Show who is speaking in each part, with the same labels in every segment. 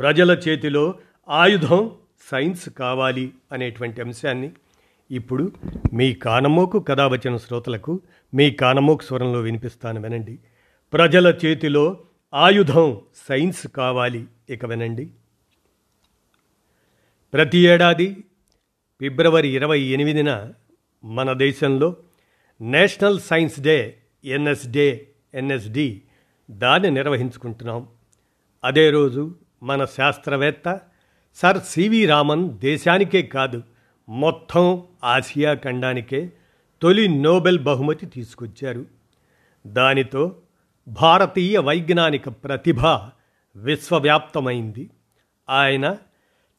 Speaker 1: ప్రజల చేతిలో ఆయుధం సైన్స్ కావాలి అనేటువంటి అంశాన్ని ఇప్పుడు మీ కానమోకు కథావచన శ్రోతలకు మీ కానమోకు స్వరంలో వినిపిస్తాను వినండి. ప్రజల చేతిలో ఆయుధం సైన్స్ కావాలి ఇక వినండి. ప్రతి ఏడాది ఫిబ్రవరి ఇరవై ఎనిమిదిన మన దేశంలో National Science Day NS day NSD దాన్ని నిర్వహించుకుంటున్నాం. అదే రోజు మన శాస్త్రవేత్త సర్ సివి రామన్ దేశానికే కాదు మొత్తం ఆసియా ఖండానికే తొలి నోబెల్ బహుమతి తీసుకొచ్చారు. దానితో భారతీయ వైజ్ఞానిక ప్రతిభ విశ్వవ్యాప్తమైంది. ఆయన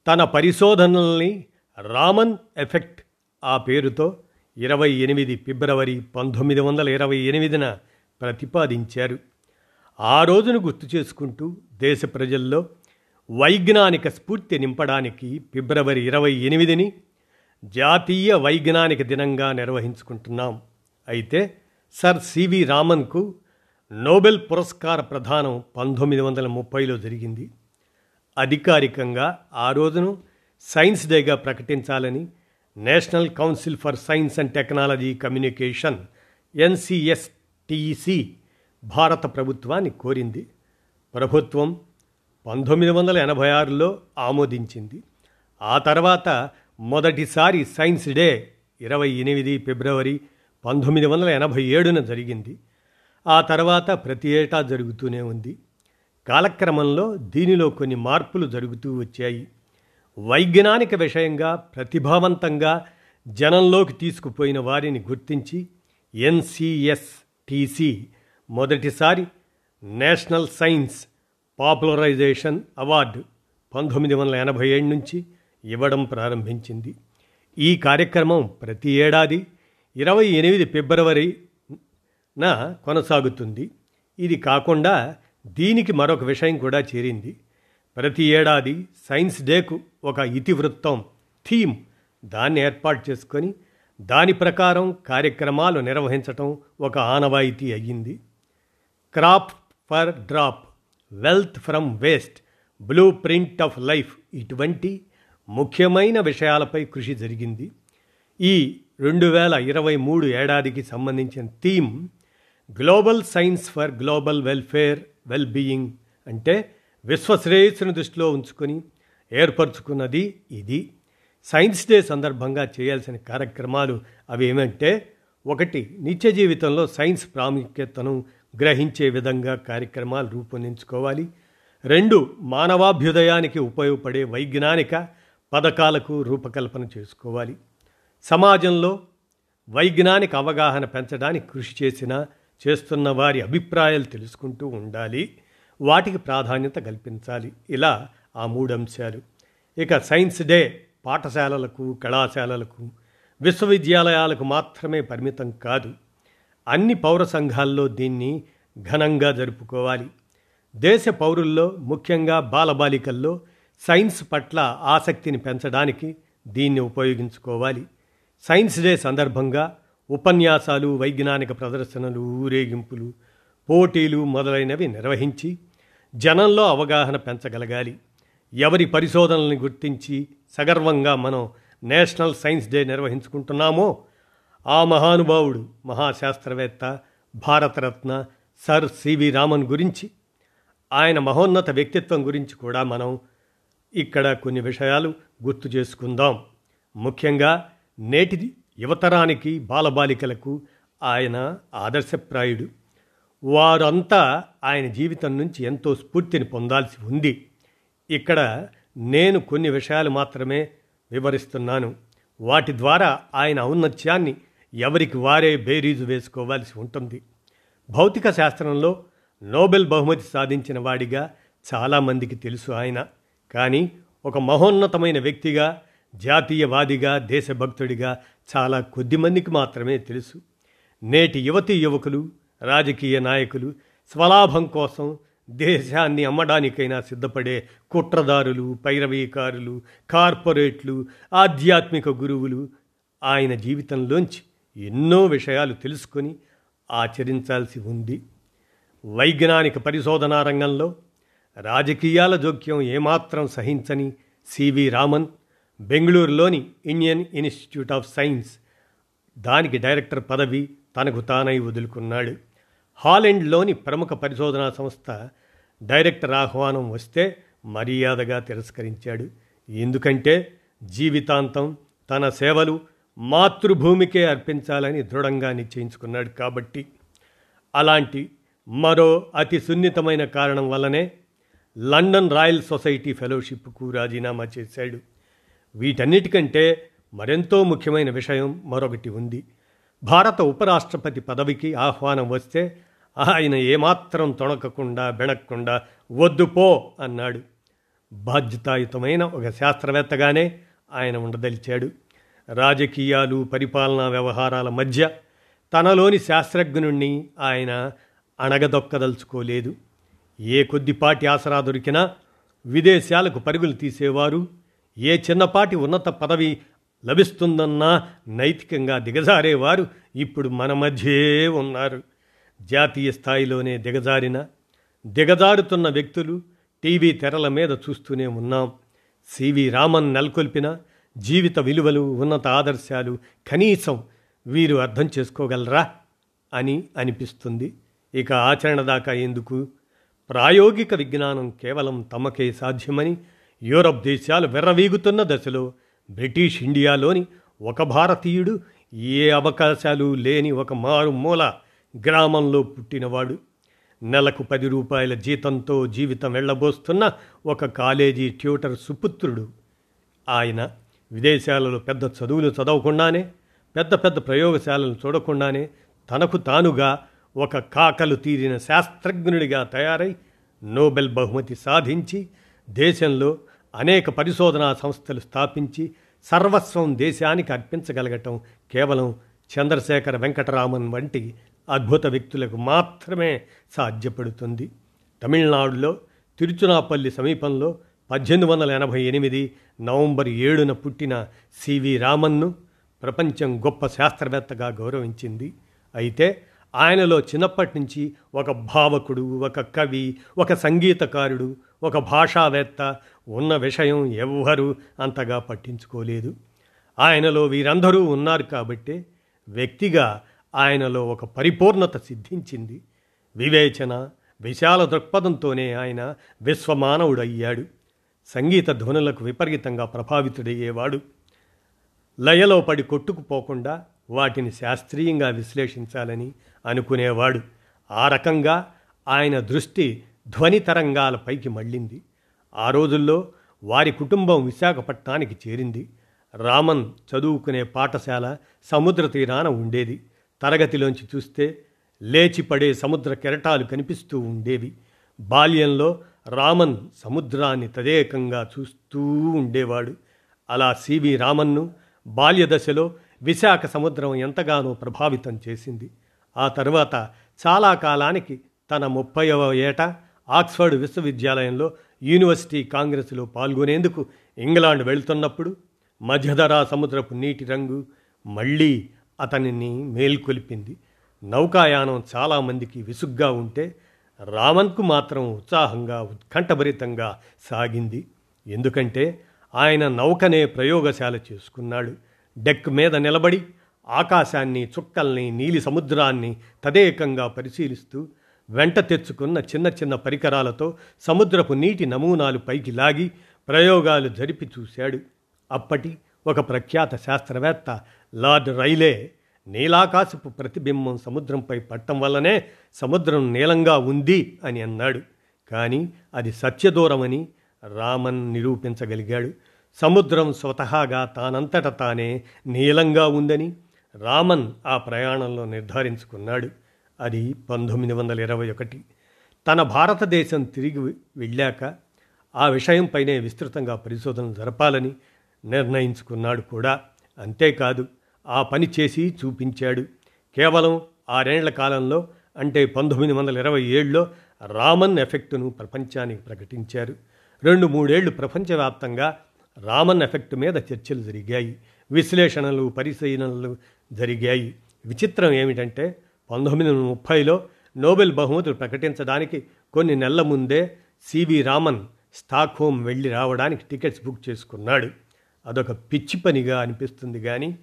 Speaker 1: తన పరిశోధనల్ని రామన్ ఎఫెక్ట్ ఆ పేరుతో ఇరవై ఎనిమిది ఫిబ్రవరి పంతొమ్మిది వందల ఇరవై ఎనిమిదిన ప్రతిపాదించారు. ఆ రోజును గుర్తు చేసుకుంటూ దేశ ప్రజల్లో వైజ్ఞానిక స్ఫూర్తి నింపడానికి ఫిబ్రవరి ఇరవై ఎనిమిదిని జాతీయ వైజ్ఞానిక దినంగా నిర్వహించుకుంటున్నాం. అయితే సర్ సివి రామన్కు నోబెల్ పురస్కార ప్రదానం పంతొమ్మిది వందల ముప్పైలో జరిగింది. అధికారికంగా ఆ రోజును సైన్స్ డేగా ప్రకటించాలని National Council for Science and Technology Communication NCSTC భారత ప్రభుత్వాన్ని కోరింది. ప్రభుత్వం పంతొమ్మిది వందల ఎనభై ఆరులో ఆమోదించింది. ఆ తర్వాత మొదటిసారి సైన్స్ డే ఇరవై ఎనిమిది ఫిబ్రవరి పంతొమ్మిది వందల ఎనభై ఏడున జరిగింది. ఆ తర్వాత ప్రతి ఏటా జరుగుతూనే ఉంది. కాలక్రమంలో దీనిలో కొన్ని మార్పులు జరుగుతూ వచ్చాయి. వైజ్ఞానిక విషయంగా ప్రతిభావంతంగా జనంలోకి తీసుకుపోయిన వారిని గుర్తించి ఎన్సిఎస్టిసి మొదటిసారి నేషనల్ సైన్స్ పాపులరైజేషన్ అవార్డు పంతొమ్మిది వందల ఎనభై ఏడు నుంచి ఇవ్వడం ప్రారంభించింది. ఈ కార్యక్రమం ప్రతి ఏడాది ఇరవై ఎనిమిది ఫిబ్రవరిన కొనసాగుతుంది. ఇది కాకుండా దీనికి మరొక విషయం కూడా చేరింది. ప్రతి ఏడాది సైన్స్ డేకు ఒక ఇతివృత్తం థీమ్ దాన్ని ఏర్పాటు చేసుకొని దాని ప్రకారం కార్యక్రమాలు నిర్వహించటం ఒక ఆనవాయితీ అయ్యింది. Crop for drop wealth from waste blueprint of life ఇటువంటి ముఖ్యమైన విషయాలపై కృషి జరిగింది. ఈ రెండు వేల ఇరవై మూడు ఏడాదికి సంబంధించిన theme global science for global welfare well being అంటే విశ్వశ్రేయస్సును దృష్టిలో ఉంచుకొని ఏర్పరచుకున్నది ఇది. సైన్స్ డే సందర్భంగా చేయాల్సిన కార్యక్రమాలు అవి ఏమంటే ఒకటి నిత్య జీవితంలో సైన్స్ ప్రాముఖ్యతను గ్రహించే విధంగా కార్యక్రమాలు రూపొందించుకోవాలి. రెండు మానవాభ్యుదయానికి ఉపయోగపడే వైజ్ఞానిక పథకాలకు రూపకల్పన చేసుకోవాలి. సమాజంలో వైజ్ఞానిక అవగాహన పెంచడానికి కృషి చేసిన చేస్తున్న వారి అభిప్రాయాలు తెలుసుకుంటూ ఉండాలి. వాటికి ప్రాధాన్యత కల్పించాలి. ఇలా ఆ మూడు అంశాలు ఇక సైన్స్ డే పాఠశాలలకు కళాశాలలకు విశ్వవిద్యాలయాలకు మాత్రమే పరిమితం కాదు. అన్ని పౌర సంఘాల్లో దీన్ని ఘనంగా జరుపుకోవాలి. దేశ పౌరుల్లో ముఖ్యంగా బాలబాలికల్లో సైన్స్ పట్ల ఆసక్తిని పెంచడానికి దీన్ని ఉపయోగించుకోవాలి. సైన్స్ డే సందర్భంగా ఉపన్యాసాలు వైజ్ఞానిక ప్రదర్శనలు ఊరేగింపులు పోటీలు మొదలైనవి నిర్వహించి జనంలో అవగాహన పెంచగలగాలి. ఎవరి పరిశోధనల్ని గుర్తించి సగర్వంగా మనం నేషనల్ సైన్స్ డే నిర్వహించుకుంటున్నామో ఆ మహానుభావుడు మహాశాస్త్రవేత్త భారతరత్న సర్ సివి రామన్ గురించి ఆయన మహోన్నత వ్యక్తిత్వం గురించి కూడా మనం ఇక్కడ కొన్ని విషయాలు గుర్తు చేసుకుందాం. ముఖ్యంగా నేటి యువతరానికి బాలబాలికలకు ఆయన ఆదర్శప్రాయుడు. వారంతా ఆయన జీవితం నుంచి ఎంతో స్ఫూర్తిని పొందాల్సి ఉంది. ఇక్కడ నేను కొన్ని విషయాలు మాత్రమే వివరిస్తున్నాను. వాటి ద్వారా ఆయన ఔన్నత్యాన్ని ఎవరికి వారే బేరీజు వేసుకోవాల్సి ఉంటుంది. భౌతిక శాస్త్రంలో నోబెల్ బహుమతి సాధించిన వాడిగా చాలామందికి తెలుసు ఆయన. కానీ ఒక మహోన్నతమైన వ్యక్తిగా జాతీయవాదిగా దేశభక్తుడిగా చాలా కొద్దిమందికి మాత్రమే తెలుసు. నేటి యువతీ యువకులు రాజకీయ నాయకులు స్వలాభం కోసం దేశాన్ని అమ్మడానికైనా సిద్ధపడే కుట్రదారులు పైరవీకారులు కార్పొరేట్లు ఆధ్యాత్మిక గురువులు ఆయన జీవితంలోంచి ఎన్నో విషయాలు తెలుసుకొని ఆచరించాల్సి ఉంది. వైజ్ఞానిక పరిశోధనా రంగంలో రాజకీయాల జోక్యం ఏమాత్రం సహించని సివి రామన్ బెంగళూరులోని ఇండియన్ ఇన్స్టిట్యూట్ ఆఫ్ సైన్స్. దానికి డైరెక్టర్ పదవి తనకు తానై వదులుకున్నాడు. హాలెండ్లోని ప్రముఖ పరిశోధనా సంస్థ డైరెక్టర్ ఆహ్వానం వస్తే మర్యాదగా తిరస్కరించాడు. ఎందుకంటే జీవితాంతం తన సేవలు మాతృభూమికే అర్పించాలని దృఢంగా నిశ్చయించుకున్నాడు కాబట్టి అలాంటి మరో అతి సున్నితమైన కారణం వల్లనే లండన్ రాయల్ సొసైటీ ఫెలోషిప్కు రాజీనామా చేశాడు. వీటన్నిటికంటే మరెంతో ముఖ్యమైన విషయం మరొకటి ఉంది. భారత ఉపరాష్ట్రపతి పదవికి ఆహ్వానం వస్తే ఆయన ఏమాత్రం తొణకకుండా బెణక్కుండా వద్దు పో అన్నాడు. బాధ్యతాయుతమైన ఒక శాస్త్రవేత్తగానే ఆయన ఉండదలిచాడు. రాజకీయాలు పరిపాలనా వ్యవహారాల మధ్య తనలోని శాస్త్రజ్ఞుణ్ణి ఆయన అణగదొక్కదలుచుకోలేదు. ఏ కొద్దిపాటి ఆసరా దొరికినా విదేశాలకు పరుగులు తీసేవారు. ఏ చిన్నపాటి ఉన్నత పదవి లభిస్తుందన్నా నైతికంగా దిగజారేవారు ఇప్పుడు మన మధ్యే ఉన్నారు. జాతీయ స్థాయిలోనే దిగజారిన దిగజారుతున్న వ్యక్తులు టీవీ తెరల మీద చూస్తూనే ఉన్నాం. సివి రామన్ నెలకొల్పిన జీవిత విలువలు ఉన్నత ఆదర్శాలు కనీసం వీరు అర్థం చేసుకోగలరా అని అనిపిస్తుంది. ఇక ఆచరణ దాకా ఎందుకు? ప్రాయోగిక విజ్ఞానం కేవలం తమకే సాధ్యమని యూరప్ దేశాలు వెర్రవీగుతున్న దశలో బ్రిటిష్ ఇండియాలోని ఒక భారతీయుడు ఏ అవకాశాలు లేని ఒక మారుమూల గ్రామంలో పుట్టినవాడు. నెలకు పది రూపాయల జీతంతో జీవితం వెళ్ళబోస్తున్న ఒక కాలేజీ ట్యూటర్ సుపుత్రుడు. ఆయన విదేశాలలో పెద్ద చదువులు చదవకుండానే పెద్ద పెద్ద ప్రయోగశాలను చూడకుండానే తనకు తానుగా ఒక కాకలు తీరిన శాస్త్రజ్ఞుడిగా తయారై నోబెల్ బహుమతి సాధించి దేశంలో అనేక పరిశోధనా సంస్థలు స్థాపించి సర్వస్వం దేశానికి అర్పించగలగటం కేవలం చంద్రశేఖర వెంకటరామన్ వంటి అద్భుత వ్యక్తులకు మాత్రమే సాధ్యపడుతుంది. తమిళనాడులో తిరుచునాపల్లి సమీపంలో పద్దెనిమిది వందల ఎనభై ఎనిమిది నవంబర్ ఏడున పుట్టిన సివి రామన్ను ప్రపంచం గొప్ప శాస్త్రవేత్తగా గౌరవించింది. అయితే ఆయనలో చిన్నప్పటి నుంచి ఒక భావకుడు ఒక కవి ఒక సంగీతకారుడు ఒక భాషావేత్త ఉన్న విషయం ఎవ్వరూ అంతగా పట్టించుకోలేదు. ఆయనలో వీరందరూ ఉన్నారు కాబట్టే వ్యక్తిగా ఆయనలో ఒక పరిపూర్ణత సిద్ధించింది. వివేచన విశాల దృక్పథంతోనే ఆయన విశ్వమానవుడయ్యాడు. సంగీత ధ్వనులకు విపరీతంగా ప్రభావితుడయ్యేవాడు. లయలో పడి కొట్టుకుపోకుండా వాటిని శాస్త్రీయంగా విశ్లేషించాలని అనుకునేవాడు. ఆ రకంగా ఆయన దృష్టి ధ్వని తరంగాలపైకి మళ్ళింది. ఆ రోజుల్లో వారి కుటుంబం విశాఖపట్నానికి చేరింది. రామన్ చదువుకునే పాఠశాల సముద్ర తీరాన ఉండేది. తరగతిలోంచి చూస్తే లేచిపడే సముద్ర కెరటాలు కనిపిస్తూ ఉండేవి. బాల్యంలో రామన్ సముద్రాన్ని తదేకంగా చూస్తూ ఉండేవాడు. అలా సివి రామన్ను బాల్యదశలో విశాఖ సముద్రం ఎంతగానో ప్రభావితం చేసింది. ఆ తరువాత చాలా కాలానికి తన ముప్పైవ ఏట ఆక్స్ఫర్డ్ విశ్వవిద్యాలయంలో యూనివర్సిటీ కాంగ్రెస్లో పాల్గొనేందుకు ఇంగ్లాండ్ వెళ్తున్నప్పుడు మధ్యధరా సముద్రపు నీటి రంగు మళ్ళీ అతనిని మేల్కొలిపింది. నౌకాయానం చాలామందికి విసుగ్గా ఉంటే రామన్కు మాత్రం ఉత్సాహంగా ఉత్కంఠభరితంగా సాగింది. ఎందుకంటే ఆయన నౌకనే ప్రయోగశాల చేసుకున్నాడు. డెక్ మీద నిలబడి ఆకాశాన్ని చుక్కల్ని నీలి సముద్రాన్ని తదేకంగా పరిశీలిస్తూ వెంట తెచ్చుకున్న చిన్న చిన్న పరికరాలతో సముద్రపు నీటి నమూనాలు పైకి లాగి ప్రయోగాలు జరిపి చూశాడు. అప్పటి ఒక ప్రఖ్యాత శాస్త్రవేత్త లార్డ్ రైలే నీలాకాశపు ప్రతిబింబం సముద్రంపై పట్టం వల్లనే సముద్రం నీలంగా ఉంది అని అన్నాడు. కానీ అది సత్యదూరమని రామన్ నిరూపించగలిగాడు. సముద్రం స్వతహాగా తానంతట తానే నీలంగా ఉందని రామన్ ఆ ప్రయాణంలో నిర్ధారించుకున్నాడు. అది పంతొమ్మిది వందల ఇరవై ఒకటి. తన భారతదేశం తిరిగి వెళ్ళాక ఆ విషయంపైనే విస్తృతంగా పరిశోధన జరపాలని నిర్ణయించుకున్నాడు కూడా. అంతేకాదు ఆ పని చేసి చూపించాడు. కేవలం ఆరేళ్ళ కాలంలో అంటే పంతొమ్మిది వందల ఇరవై ఏడులో రామన్ ఎఫెక్టును ప్రపంచానికి ప్రకటించారు. రెండు మూడేళ్ళు ప్రపంచవ్యాప్తంగా రామన్ ఎఫెక్ట్ మీద చర్చలు జరిగాయి. విశ్లేషణలు పరిశీలనలు జరిగాయి. విచిత్రం ఏమిటంటే పంతొమ్మిది వందల ముప్పైలో నోబెల్ బహుమతులు ప్రకటించడానికి కొన్ని నెలల ముందే సివి రామన్ స్టాక్హోమ్ వెళ్ళి రావడానికి టికెట్స్ బుక్ చేసుకున్నాడు. అదొక పిచ్చి పనిగా అనిపిస్తుంది కానీ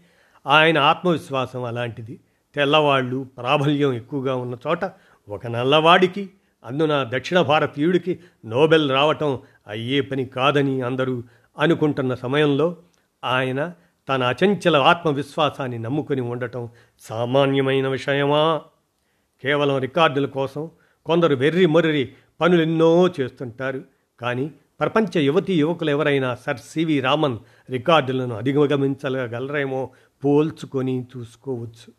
Speaker 1: ఆయన ఆత్మవిశ్వాసం అలాంటిది. తెల్లవాళ్ళు ప్రాబల్యం ఎక్కువగా ఉన్న చోట ఒక నల్లవాడికి అందున దక్షిణ భారతీయుడికి నోబెల్ రావటం అయ్యే పని కాదని అందరూ అనుకుంటున్న సమయంలో ఆయన తన అచంచల ఆత్మవిశ్వాసాన్ని నమ్ముకుని ఉండటం సామాన్యమైన విషయమా? కేవలం రికార్డుల కోసం కొందరు వెర్రి మొర్రి పనులెన్నో చేస్తుంటారు. కానీ ప్రపంచ యువతీ యువకులు ఎవరైనా సర్ సివి రామన్ రికార్డులను అధిగమించగలరేమో పోల్చుకొని చూసుకోవచ్చు.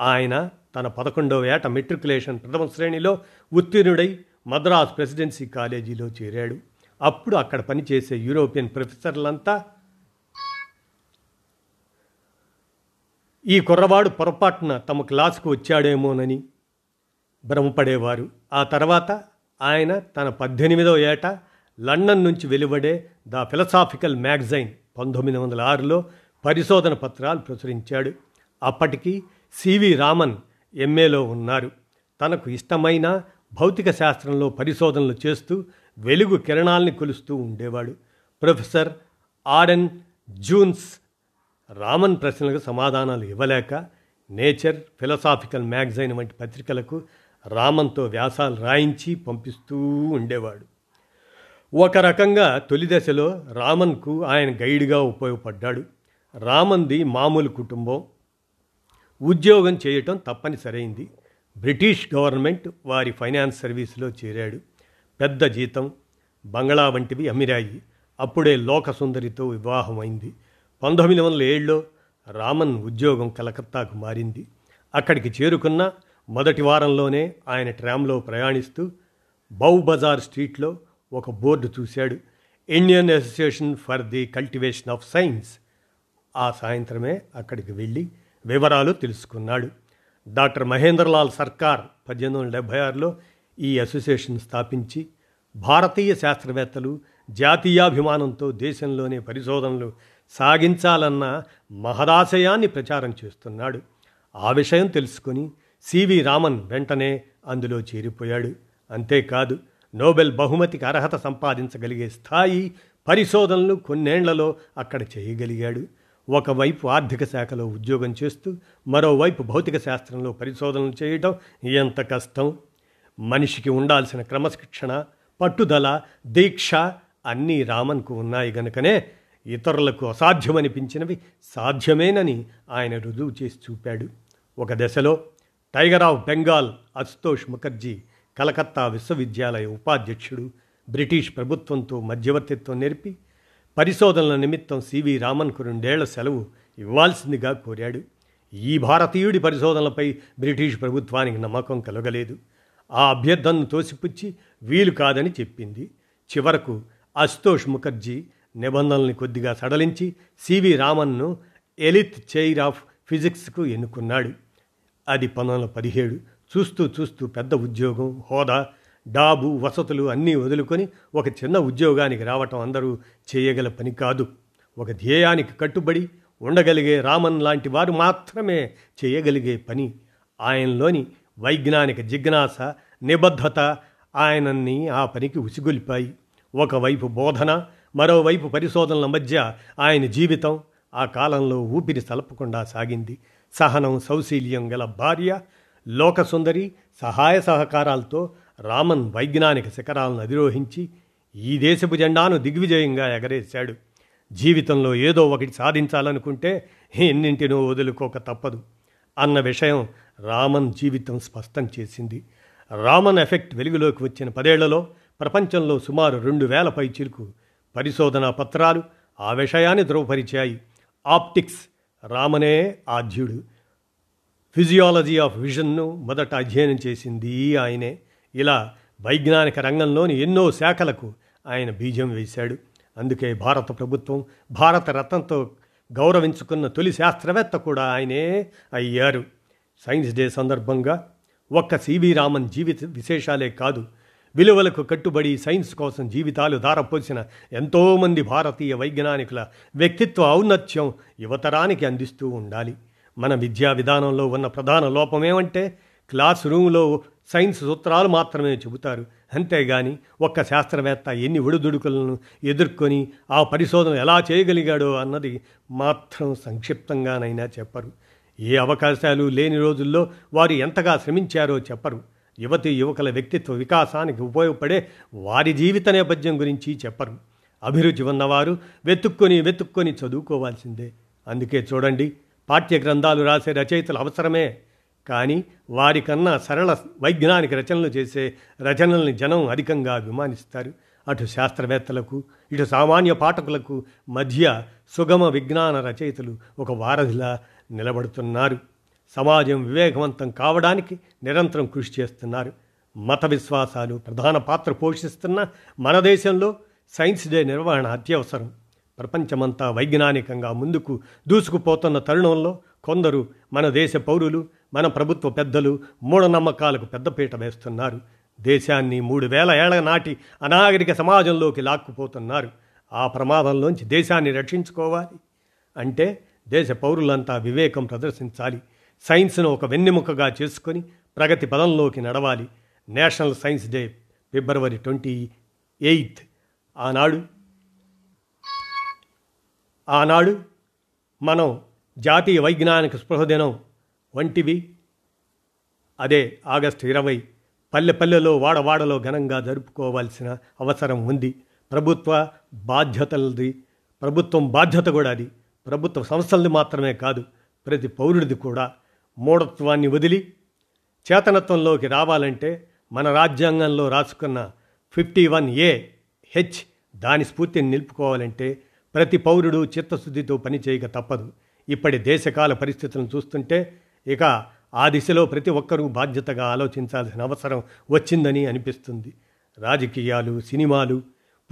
Speaker 1: ఆయన తన పదకొండవ ఏట మెట్రికులేషన్ ప్రథమ శ్రేణిలో ఉత్తీర్ణుడై మద్రాస్ ప్రెసిడెన్సీ కాలేజీలో చేరాడు. అప్పుడు అక్కడ పనిచేసే యూరోపియన్ ప్రొఫెసర్లంతా ఈ కుర్రవాడు పొరపాటున తమ క్లాసుకు వచ్చాడేమోనని భ్రమపడేవారు. ఆ తర్వాత ఆయన తన పద్దెనిమిదవ ఏట లండన్ నుంచి వెలువడే ద ఫిలసాఫికల్ మ్యాగజైన్ పంతొమ్మిది వందల ఆరులో పరిశోధన పత్రాలు ప్రచురించాడు. అప్పటికి సివి రామన్ ఎంఏలో ఉన్నారు. తనకు ఇష్టమైన భౌతిక శాస్త్రంలో పరిశోధనలు చేస్తూ వెలుగు కిరణాల్ని కొలుస్తూ ఉండేవాడు. ప్రొఫెసర్ ఆర్ఎన్ జూన్స్ రామన్ ప్రశ్నలకు సమాధానాలు ఇవ్వలేక నేచర్ ఫిలసాఫికల్ మ్యాగజైన్ వంటి పత్రికలకు రామన్తో వ్యాసాలు రాయించి పంపిస్తూ ఉండేవాడు. ఒక రకంగా తొలి దశలో రామన్కు ఆయన గైడ్గా ఉపయోగపడ్డాడు. రామంది మామూలు కుటుంబం. ఉద్యోగం చేయటం తప్పనిసరైంది. బ్రిటిష్ గవర్నమెంట్ వారి ఫైనాన్స్ సర్వీసులో చేరాడు. పెద్ద జీతం బంగ్లా వంటివి అమ్మిరాయి. అప్పుడే లోకసుందరితో వివాహమైంది. పంతొమ్మిది వందల ఏడులో రామన్ ఉద్యోగం కలకత్తాకు మారింది. అక్కడికి చేరుకున్న మొదటి వారంలోనే ఆయన ట్రామ్లో ప్రయాణిస్తూ బౌ బజార్ స్ట్రీట్లో ఒక బోర్డు చూశాడు. Indian Association for the Cultivation of Science ఆ సాయంత్రమే అక్కడికి వెళ్ళి వివరాలు తెలుసుకున్నాడు. డాక్టర్ మహేంద్రలాల్ సర్కార్ పద్దెనిమిది వందల డెబ్భై ఆరులో ఈ అసోసియేషన్ స్థాపించి భారతీయ శాస్త్రవేత్తలు జాతీయాభిమానంతో దేశంలోనే పరిశోధనలు సాగించాలన్న మహదాశయాన్ని ప్రచారం చేస్తున్నాడు. ఆ విషయం తెలుసుకొని సివి రామన్ వెంటనే అందులో చేరిపోయాడు. అంతేకాదు నోబెల్ బహుమతికి అర్హత సంపాదించగలిగే స్థాయి పరిశోధనలు కొన్నేళ్ళలో అక్కడ చేయగలిగాడు. ఒకవైపు ఆర్థిక శాఖలో ఉద్యోగం చేస్తూ మరోవైపు భౌతిక శాస్త్రంలో పరిశోధనలు చేయటం ఎంత కష్టం? మనిషికి ఉండాల్సిన క్రమశిక్షణ పట్టుదల దీక్ష అన్నీ రామన్కు ఉన్నాయి గనుకనే ఇతరులకు అసాధ్యమనిపించినవి సాధ్యమేనని ఆయన రుజువు చేసి చూపాడు. ఒక దశలో టైగర్ ఆఫ్ బెంగాల్ అశుతోష్ ముఖర్జీ కలకత్తా విశ్వవిద్యాలయ ఉపాధ్యక్షుడు బ్రిటిష్ ప్రభుత్వంతో మధ్యవర్తిత్వం నేర్పి పరిశోధనల నిమిత్తం సివి రామన్కు రెండేళ్ళ సెలవు ఇవ్వాల్సిందిగా కోరాడు. ఈ భారతీయుడి పరిశోధనలపై బ్రిటిష్ ప్రభుత్వానికి నమ్మకం కలగలేదు. ఆ అభ్యర్థనను తోసిపుచ్చి వీలు కాదని చెప్పింది. చివరకు అశుతోష్ ముఖర్జీ నిబంధనల్ని కొద్దిగా సడలించి సివి రామన్ను ఎలిత్ చైర్ ఆఫ్ ఫిజిక్స్కు ఎన్నుకున్నాడు. అది పంతొమ్మిది పదిహేడు. చూస్తూ చూస్తూ పెద్ద ఉద్యోగం హోదా డాబు వసతులు అన్నీ వదులుకొని ఒక చిన్న ఉద్యోగానికి రావటం అందరూ చేయగల పని కాదు. ఒక ధ్యేయానికి కట్టుబడి ఉండగలిగే రామన్ లాంటి వారు మాత్రమే చేయగలిగే పని. ఆయనలోని వైజ్ఞానిక జిజ్ఞాస నిబద్ధత ఆయనన్ని ఆ పనికి ఉసిగొలిపాయి. ఒకవైపు బోధన మరోవైపు పరిశోధనల మధ్య ఆయన జీవితం ఆ కాలంలో ఊపిరి తలపకుండా సాగింది. సహనం సౌశీల్యం గల భార్య లోకసుందరి సహాయ సహకారాలతో రామన్ వైజ్ఞానిక శిఖరాలను అధిరోహించి ఈ దేశపు జెండాను దిగ్విజయంగా ఎగరేశాడు. జీవితంలో ఏదో ఒకటి సాధించాలనుకుంటే ఎన్నింటినో వదులుకోక తప్పదు. అన్న విషయం రామన్ జీవితం స్పష్టం చేసింది. రామన్ ఎఫెక్ట్ వెలుగులోకి వచ్చిన పదేళ్ళలో ప్రపంచంలో సుమారు రెండు వేల పై చిరుకు పరిశోధనా పత్రాలు ఆ విషయాన్ని ధృవపరిచాయి. ఆప్టిక్స్ రామనే ఆద్యుడు. ఫిజియాలజీ ఆఫ్ విజన్ను మొదట అధ్యయనం చేసింది ఆయనే. ఇలా వైజ్ఞానిక రంగంలోని ఎన్నో శాఖలకు ఆయన బీజం వేశాడు. అందుకే భారత ప్రభుత్వం భారత రత్నంతో గౌరవించుకున్న తొలి శాస్త్రవేత్త కూడా ఆయనే అయ్యారు. సైన్స్ డే సందర్భంగా ఒక్క సివి రామన్ జీవిత విశేషాలే కాదు విలువలకు కట్టుబడి సైన్స్ కోసం జీవితాలు దారపోసిన ఎంతోమంది భారతీయ వైజ్ఞానికుల వ్యక్తిత్వ ఔన్నత్యం యువతరానికి అందిస్తూ ఉండాలి. మన విద్యా విధానంలో ఉన్న ప్రధాన లోపమేమంటే క్లాస్ రూమ్లో సైన్స్ సూత్రాలు మాత్రమే చెబుతారు. అంతేగాని ఒక్క శాస్త్రవేత్త ఎన్ని ఒడిదుడుకులను ఎదుర్కొని ఆ పరిశోధన ఎలా చేయగలిగాడో అన్నది మాత్రం సంక్షిప్తంగానైనా చెప్పరు. ఏ అవకాశాలు లేని రోజుల్లో వారు ఎంతగా శ్రమించారో చెప్పరు. యువతి యువకుల వ్యక్తిత్వ వికాసానికి ఉపయోగపడే వారి జీవిత నేపథ్యం గురించి చెప్పరు. అభిరుచి ఉన్నవారు వెతుక్కొని వెతుక్కొని చదువుకోవాల్సిందే. అందుకే చూడండి పాఠ్య గ్రంథాలు రాసే రచయితలు అవసరమే. కానీ వారికన్నా సరళ వైజ్ఞానిక రచనలు చేసే రచనల్ని జనం అధికంగా అభిమానిస్తారు. అటు శాస్త్రవేత్తలకు ఇటు సామాన్య పాఠకులకు మధ్య సుగమ విజ్ఞాన రచయితలు ఒక వారధిలా నిలబడుతున్నారు. సమాజం వివేకవంతం కావడానికి నిరంతరం కృషి చేస్తున్నారు. మత విశ్వాసాలు ప్రధాన పాత్ర పోషిస్తున్న మన దేశంలో సైన్స్ డే నిర్వహణ అత్యవసరం. ప్రపంచమంతా వైజ్ఞానికంగా ముందుకు దూసుకుపోతున్న తరుణంలో కొందరు మన దేశ పౌరులు మన ప్రభుత్వ పెద్దలు మూఢనమ్మకాలకు పెద్దపీట వేస్తున్నారు. దేశాన్ని మూడు వేల ఏళ్ళ నాటి అనాగరిక సమాజంలోకి లాక్కుపోతున్నారు. ఆ ప్రమాదంలోంచి దేశాన్ని రక్షించుకోవాలి. అంటే దేశ పౌరులంతా వివేకం ప్రదర్శించాలి. సైన్స్ను ఒక వెన్నెముకగా చేసుకొని ప్రగతి పదంలోకి నడవాలి. National Science Day February twenty eighth. ఆనాడు ఆనాడు మనం జాతీయ వైజ్ఞానిక స్పృహ దినం వంటివి. అదే ఆగస్టు ఇరవై పల్లె పల్లెలో వాడవాడలో ఘనంగా జరుపుకోవాల్సిన అవసరం ఉంది. ప్రభుత్వ బాధ్యతలది ప్రభుత్వం బాధ్యత కూడా అది. ప్రభుత్వ సంస్థలది మాత్రమే కాదు ప్రతి పౌరుడిది కూడా. మూఢత్వాన్ని వదిలి చేతనత్వంలోకి రావాలంటే మన రాజ్యాంగంలో రాసుకున్న ఫిఫ్టీ వన్ ఏ హెచ్ దాని స్ఫూర్తిని నిలుపుకోవాలంటే ప్రతి పౌరుడు చిత్తశుద్ధితో పనిచేయక తప్పదు. ఇప్పటి దేశకాల పరిస్థితులను చూస్తుంటే ఇక ఆ దిశలో ప్రతి ఒక్కరూ బాధ్యతగా ఆలోచించాల్సిన అవసరం వచ్చిందని అనిపిస్తుంది. రాజకీయాలు సినిమాలు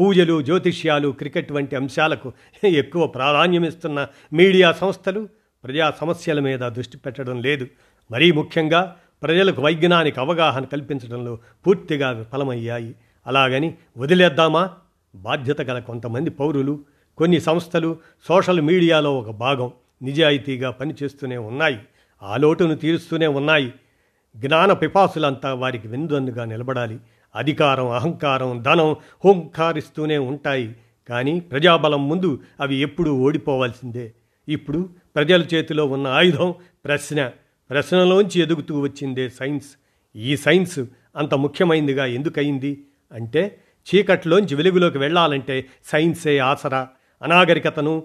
Speaker 1: పూజలు జ్యోతిష్యాలు క్రికెట్ వంటి అంశాలకు ఎక్కువ ప్రాధాన్యమిస్తున్న మీడియా సంస్థలు ప్రజా సమస్యల మీద దృష్టి పెట్టడం లేదు. మరీ ముఖ్యంగా ప్రజలకు వైజ్ఞానిక అవగాహన కల్పించడంలో పూర్తిగా విఫలమయ్యాయి. అలాగని వదిలేద్దామా? బాధ్యత గల కొంతమంది పౌరులు కొన్ని సంస్థలు సోషల్ మీడియాలో ఒక భాగం. నిజాయితీగా పనిచేస్తూనే ఉన్నాయి. ఆ లోటును తీరుస్తూనే ఉన్నాయి. జ్ఞాన పిపాసులంతా వారికి వెందున్నుగా నిలబడాలి. అధికారం అహంకారం ధనం హోంకారిస్తూనే ఉంటాయి. కానీ ప్రజాబలం ముందు అవి ఎప్పుడూ ఓడిపోవాల్సిందే. ఇప్పుడు ప్రజల చేతిలో ఉన్న ఆయుధం ప్రశ్న. ప్రశ్నలోంచి ఎదుగుతూ వచ్చిందే సైన్స్. ఈ సైన్స్ అంత ముఖ్యమైనదిగా ఎందుకయింది? అంటే చీకట్లోంచి వెలుగులోకి వెళ్ళాలంటే సైన్సే ఆసరా. అనాగరికతను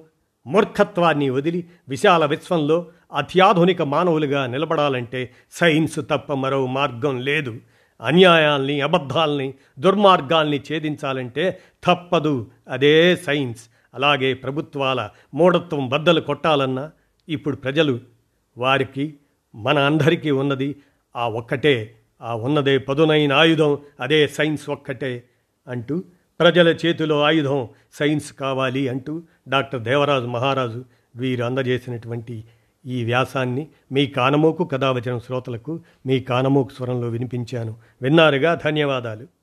Speaker 1: మూర్ఖత్వాన్ని వదిలి విశాల విశ్వంలో అత్యాధునిక మానవులుగా నిలబడాలంటే సైన్స్ తప్ప మరో మార్గం లేదు. అన్యాయాల్ని అబద్ధాల్ని దుర్మార్గాల్ని ఛేదించాలంటే తప్పదు. అదే సైన్స్. అలాగే ప్రభుత్వాల మూఢత్వం బద్దలు కొట్టాలన్నా ఇప్పుడు ప్రజలు వారికి మన అందరికీ ఉన్నది ఆ ఒక్కటే. ఆ ఉన్నదే పదునైన ఆయుధం అదే సైన్స్ ఒక్కటే అంటూ ప్రజల చేతిలో ఆయుధం సైన్స్ కావాలి అంటూ డాక్టర్ దేవరాజు మహారాజు వీరు అందజేసినటువంటి ఈ వ్యాసాన్ని మీ కానమోకు కథావచన శ్రోతలకు మీ కానమోకు స్వరంలో వినిపించాను. విన్నారుగా? ధన్యవాదాలు.